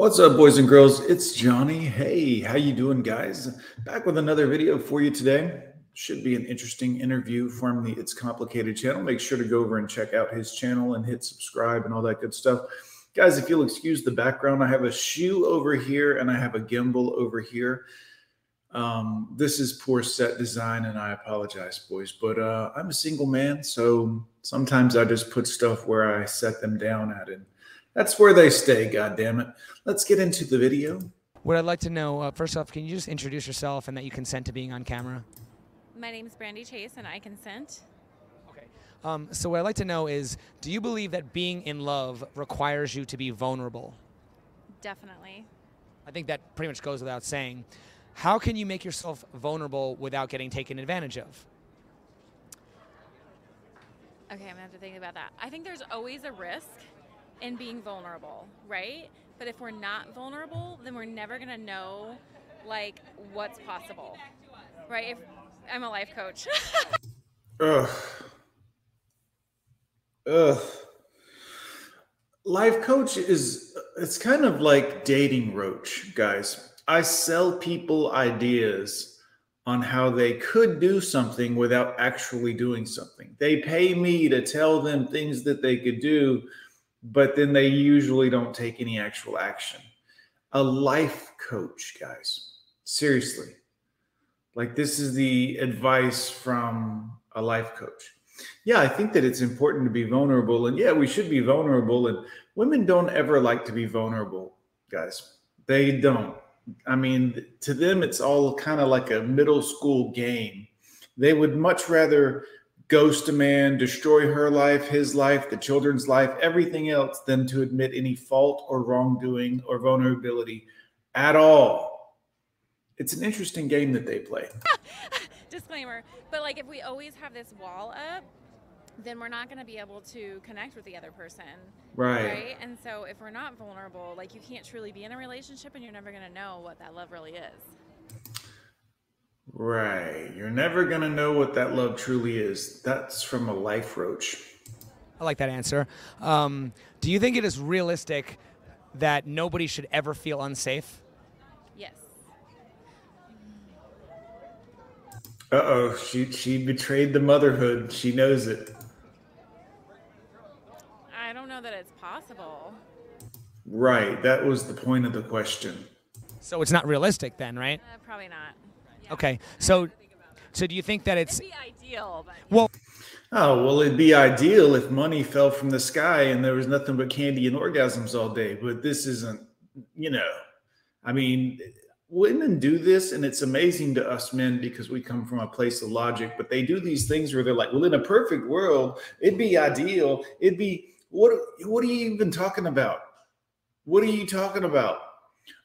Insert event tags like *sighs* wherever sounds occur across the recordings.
What's up, boys and girls? It's Johnny. Hey, how you doing, guys? Back with another video for you today. Should be an interesting interview from the It's Complicated channel. Make sure to go over and check out his channel and hit subscribe and all that good stuff. Guys, if you'll excuse the background, I have a shoe over here and I have a gimbal over here. Um, this is poor set design, and I apologize, boys. But uh, I'm a single man, so sometimes I just put stuff where I set them down at, and that's where they stay. God damn it! Let's get into the video. What I'd like to know, uh, first off, can you just introduce yourself and that you consent to being on camera? My name is Brandy Chase, and I consent. Okay. Um, so what I'd like to know is, do you believe that being in love requires you to be vulnerable? Definitely. I think that pretty much goes without saying. How can you make yourself vulnerable without getting taken advantage of? Okay, I'm gonna have to think about that. I think there's always a risk in being vulnerable, right? But if we're not vulnerable, then we're never gonna know like what's possible, right? If I'm a life coach. *laughs* Ugh. Ugh. Life coach is it's kind of like dating roach, guys. I sell people ideas on how they could do something without actually doing something. They pay me to tell them things that they could do, but then they usually don't take any actual action. A life coach, guys. Seriously. Like, this is the advice from a life coach. Yeah, I think that it's important to be vulnerable. And yeah, we should be vulnerable. And women don't ever like to be vulnerable, guys. They don't. I mean, to them, it's all kind of like a middle school game. They would much rather ghost a man, destroy her life, his life, the children's life, everything else than to admit any fault or wrongdoing or vulnerability at all. It's an interesting game that they play. *laughs* Disclaimer. But like if we always have this wall up, then we're not going to be able to connect with the other person. Right. Right. And so if we're not vulnerable, like you can't truly be in a relationship and you're never going to know what that love really is. Right. You're never going to know what that love truly is. That's from a life roach. I like that answer. Um, do you think it is realistic that nobody should ever feel unsafe? Yes. Uh oh, she she betrayed the motherhood. She knows it. I don't know that it's possible. Right. That was the point of the question. So it's not realistic then, right? Uh, probably not. Yeah. Okay. So, so do you think that it's It'd be ideal, but well? Oh, well, it'd be ideal if money fell from the sky and there was nothing but candy and orgasms all day. But this isn't, you know, I mean, women do this and it's amazing to us men because we come from a place of logic, but they do these things where they're like, well, in a perfect world, it'd be ideal. It'd be, what, what are you even talking about? What are you talking about?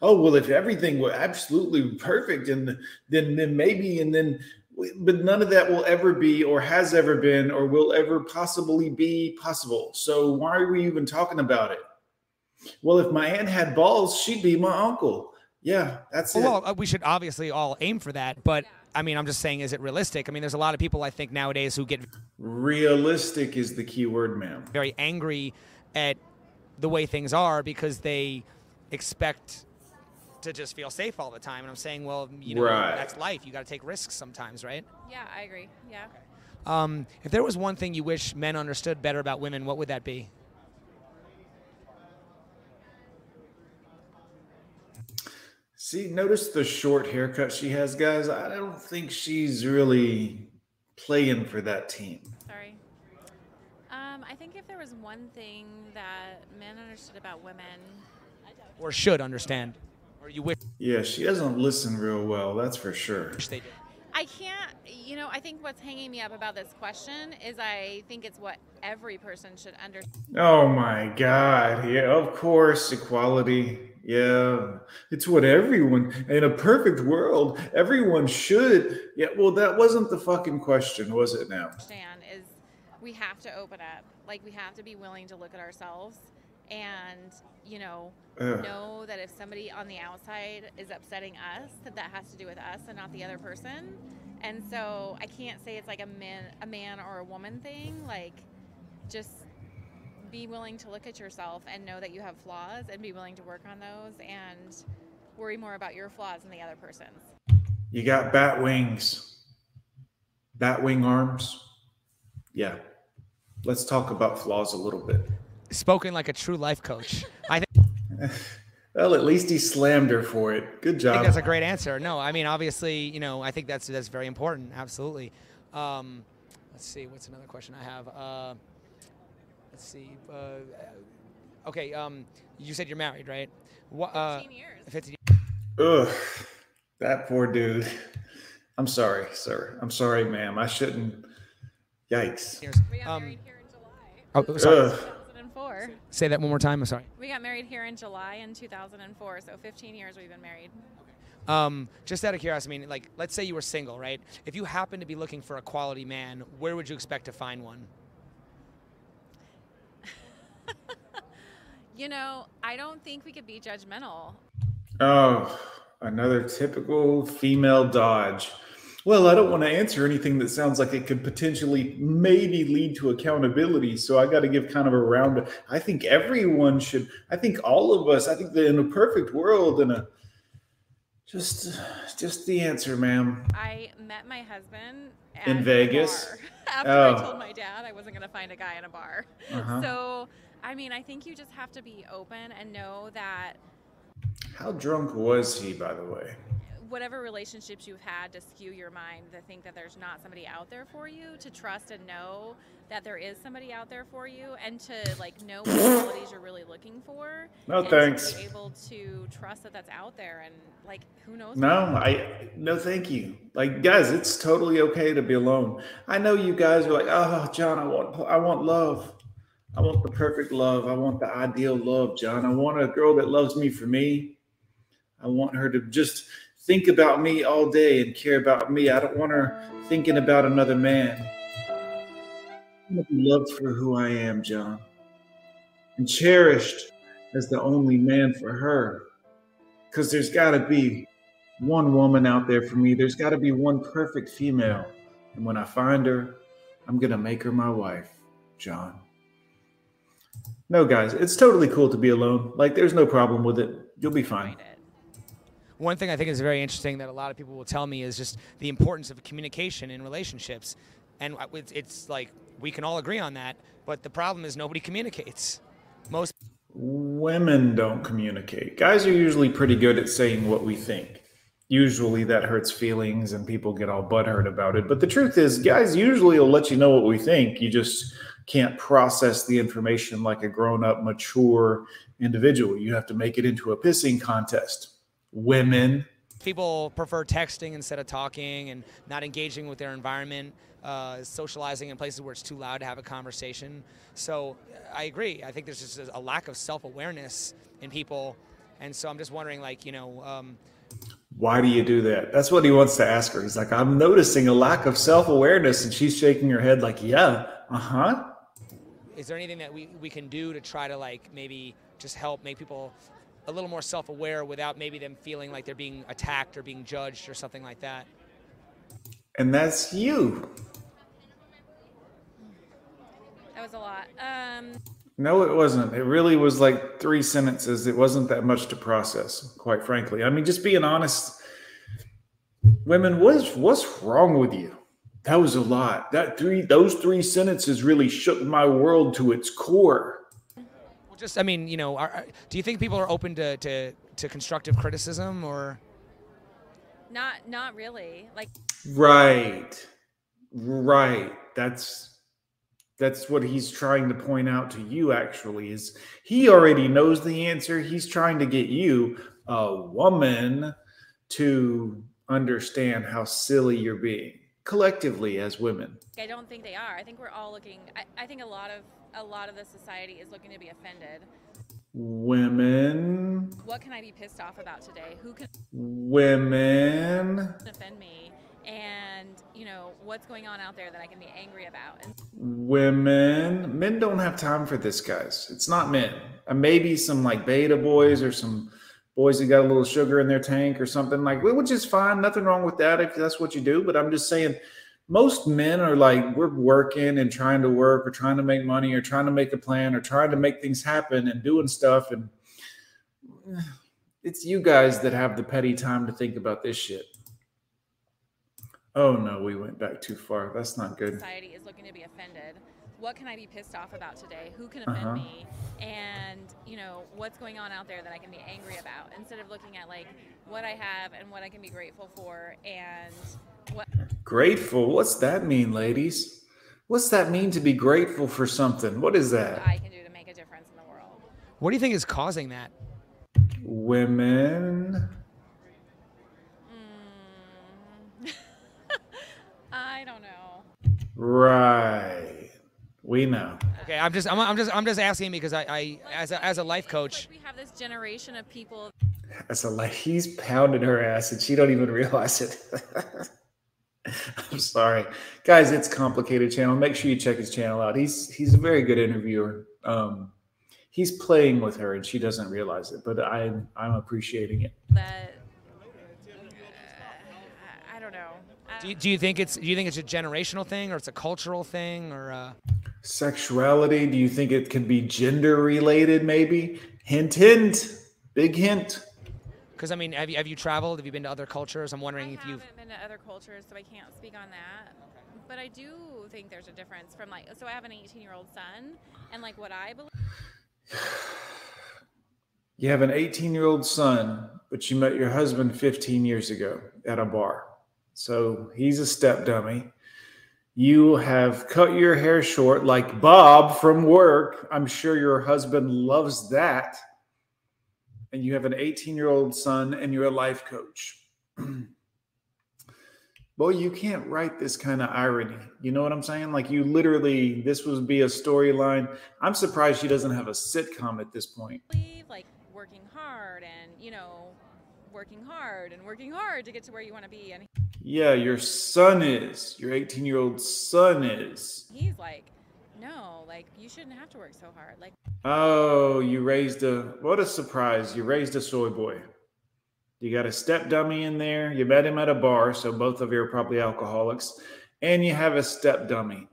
Oh, well, if everything were absolutely perfect and then, then maybe, and then, but none of that will ever be or has ever been or will ever possibly be possible. So why are we even talking about it? Well, if my aunt had balls, she'd be my uncle. Yeah, that's it. Well, uh, we should obviously all aim for that, but I mean, I'm just saying, is it realistic? I mean, there's a lot of people I think nowadays who get Realistic is the key word, ma'am. very angry at the way things are because they expect to just feel safe all the time. And I'm saying, well, you know, Right. that's life. You got to take risks sometimes, right? yeah, I agree. Yeah. Um, if there was one thing you wish men understood better about women, what would that be? See, notice the short haircut she has, guys. I don't think she's really playing for that team. Sorry. Um, I think if there was one thing that men understood about women, Or should understand? Or you wish Yeah, she doesn't listen real well, that's for sure. I can't, you know, I think what's hanging me up about this question is I think it's what every person should understand. Oh my God. Yeah, of course, equality. Yeah, it's what everyone in a perfect world, everyone should. Yeah, well, that wasn't the fucking question, was it now? is we have to open up. Like we have to be willing to look at ourselves and, you know, Ugh. know that if somebody on the outside is upsetting us, that that has to do with us and not the other person. And so I can't say it's like a man, a man or a woman thing. Like, just be willing to look at yourself and know that you have flaws and be willing to work on those and worry more about your flaws than the other person's. You got bat wings, bat wing arms. Yeah. Let's talk about flaws a little bit. Spoken like a true life coach. *laughs* I think. Well, at least he slammed her for it. Good job. I think that's a great answer. No, I mean, obviously, you know, I think that's that's very important. Absolutely. Um, let's see. What's another question I have? Uh, let's see. Uh, okay. Um, you said you're married, right? What, uh, 15 years. 15 Ugh, that poor dude. I'm sorry, sir. I'm sorry, ma'am. I shouldn't. Yikes. We got um, married here in July. Oh, sorry. Ugh. 2004. Say that one more time. I'm sorry. We got married here in July in 2004, so 15 years we've been married. Um, just out of curiosity, I mean, like, let's say you were single, right? If you happen to be looking for a quality man, where would you expect to find one? *laughs* you know, I don't think we could be judgmental. Oh, another typical female dodge. Well, I don't want to answer anything that sounds like it could potentially maybe lead to accountability. So I got to give kind of a round. I think everyone should. I think all of us. I think that in a perfect world, in a just, just the answer, ma'am. I met my husband in Vegas *laughs* after oh. I told my dad I wasn't going to find a guy in a bar. Uh-huh. So, I mean, I think you just have to be open and know that. How drunk was he, by the way? Whatever relationships you've had to skew your mind to think that there's not somebody out there for you to trust and know that there is somebody out there for you and to like know what *coughs* qualities you're really looking for. No thanks to be able to trust that that's out there and like who knows no i no thank you. Like guys it's totally okay to be alone. I know you guys are like oh john i want i want love. I want the perfect love. I want the ideal love john. I want a girl that loves me for me. I want her to just think about me all day and care about me. I don't want her thinking about another man. I want to be loved for who I am, John, and cherished as the only man for her. Because there's got to be one woman out there for me. There's got to be one perfect female. And when I find her, I'm going to make her my wife, John. No, guys, it's totally cool to be alone. Like, there's no problem with it. You'll be fine one thing I think is very interesting that a lot of people will tell me is just the importance of communication in relationships. And it's, like we can all agree on that, but the problem is nobody communicates. Most women don't communicate. Guys are usually pretty good at saying what we think. Usually that hurts feelings and people get all butthurt about it. But the truth is, guys usually will let you know what we think. You just can't process the information like a grown up, mature individual. You have to make it into a pissing contest women. People prefer texting instead of talking and not engaging with their environment, uh, socializing in places where it's too loud to have a conversation. So I agree. I think there's just a lack of self awareness in people. And so I'm just wondering, like, you know, um, why do you do that? That's what he wants to ask her. He's like, I'm noticing a lack of self awareness. And she's shaking her head, like, yeah, uh huh. Is there anything that we, we can do to try to, like, maybe just help make people a little more self-aware without maybe them feeling like they're being attacked or being judged or something like that. And that's you. That was a lot. Um... No, it wasn't. It really was like three sentences. It wasn't that much to process, quite frankly. I mean, just being honest. Women, what's what's wrong with you? That was a lot. That three those three sentences really shook my world to its core just I mean, you know, are, do you think people are open to, to to constructive criticism or? Not not really. Like. Right, right. That's that's what he's trying to point out to you. Actually, is he already knows the answer? He's trying to get you, a woman, to understand how silly you're being collectively as women. I don't think they are. I think we're all looking. I, I think a lot of a lot of the society is looking to be offended. Women. What can I be pissed off about today? Who can women offend me? And you know what's going on out there that I can be angry about. And women, men don't have time for this, guys. It's not men. Uh, maybe some like beta boys or some boys that got a little sugar in their tank or something like, which is fine. Nothing wrong with that if that's what you do. But I'm just saying, most men are like we're working and trying to work or trying to make money or trying to make a plan or trying to make things happen and doing stuff. And it's you guys that have the petty time to think about this shit. Oh no we went back too far. That's not good. Society is looking to be offended. What can i be pissed off about today? Who can offend uh-huh. me? And you know what's going on out there that i can be angry about instead of looking at like what i have and what i can be grateful for and what? Grateful? What's that mean ladies? What's that mean to be grateful for something? What is that? I can do to make a difference in the world. What do you think is causing that? Women. Mm. *laughs* i don't know. Right. We know. Okay i'm just i'm, I'm just i'm just asking because i i as a, as a life coach. like we have this generation of people. As a life he's pounding her ass and she don't even realize it *laughs* *laughs* I'm sorry, guys. It's complicated channel. Make sure you check his channel out. He's he's a very good interviewer. Um, he's playing with her, and she doesn't realize it. But I'm I'm appreciating it. That uh, I don't know. do, you, do you think it's do you think it's a generational thing, or it's a cultural thing, or uh... sexuality? Do you think it could be gender related? Maybe. Hint, hint. Big hint. Because I mean, have you have you traveled? Have you been to other cultures? I'm wondering I if you've been to other cultures, so I can't speak on that. Okay. But I do think there's a difference from like, so I have an 18 year old son, and like what I believe. You have an 18 year old son, but you met your husband 15 years ago at a bar. So he's a step dummy. You have cut your hair short like Bob from work. I'm sure your husband loves that and you have an 18 year old son and you're a life coach. *clears throat* Boy, you can't write this kind of irony. You know what I'm saying? Like you literally, this would be a storyline. I'm surprised she doesn't have a sitcom at this point. Like working hard and you know, working hard and working hard to get to where you want to be. And yeah, your son is. Your 18 year old son is. He's like no, like you shouldn't have to work so hard. Like Oh, you raised a what a surprise. You raised a soy boy. You got a step dummy in there. You met him at a bar, so both of you are probably alcoholics, and you have a step dummy.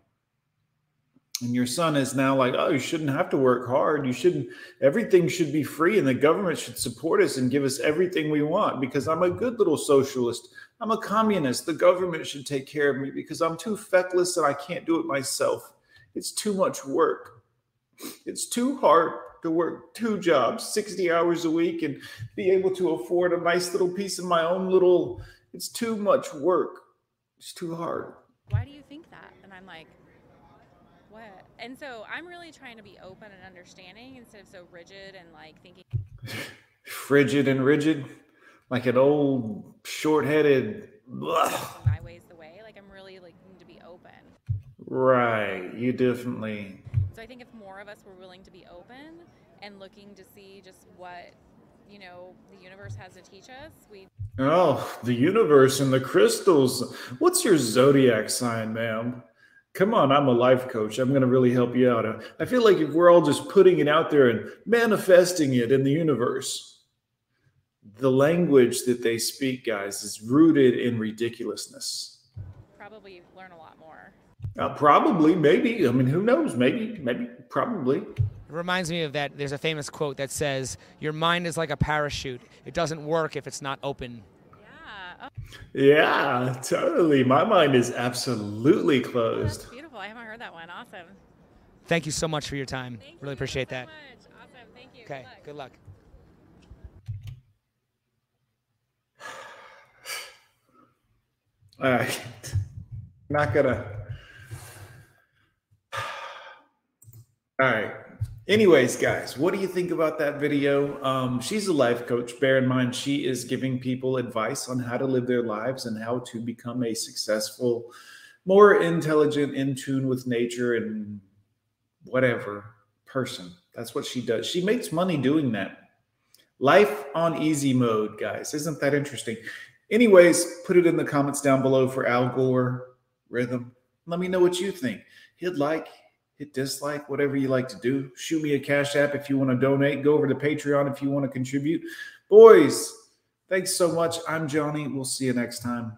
And your son is now like, oh, you shouldn't have to work hard. You shouldn't, everything should be free, and the government should support us and give us everything we want because I'm a good little socialist. I'm a communist. The government should take care of me because I'm too feckless and I can't do it myself. It's too much work. It's too hard to work two jobs, 60 hours a week, and be able to afford a nice little piece of my own little. It's too much work. It's too hard. Why do you think that? And I'm like, what? And so I'm really trying to be open and understanding instead of so rigid and like thinking. *sighs* Frigid and rigid, like an old short-headed. My way's the way. Like I'm really like to be open. Right. You definitely. So I think if more of us were willing to be open and looking to see just what, you know, the universe has to teach us, we. Oh, the universe and the crystals. What's your zodiac sign, ma'am? Come on, I'm a life coach. I'm going to really help you out. I feel like if we're all just putting it out there and manifesting it in the universe, the language that they speak, guys, is rooted in ridiculousness. Probably learn a lot more. Uh, probably, maybe. I mean, who knows? Maybe, maybe, probably. It reminds me of that. There's a famous quote that says, Your mind is like a parachute. It doesn't work if it's not open. Yeah. Oh. Yeah, totally. My mind is absolutely closed. That's beautiful. I haven't heard that one. Awesome. Thank you so much for your time. Thank really you appreciate so that. Much. Awesome. Thank you. Okay. Good luck. Good luck. *sighs* All right. Not gonna All right. Anyways, guys, what do you think about that video? Um, she's a life coach. Bear in mind, she is giving people advice on how to live their lives and how to become a successful, more intelligent, in tune with nature and whatever person. That's what she does. She makes money doing that. Life on easy mode, guys. Isn't that interesting? Anyways, put it in the comments down below for Al Gore rhythm. Let me know what you think. Hit like, hit dislike, whatever you like to do. Shoot me a cash app if you want to donate. Go over to Patreon if you want to contribute. Boys, thanks so much. I'm Johnny. We'll see you next time.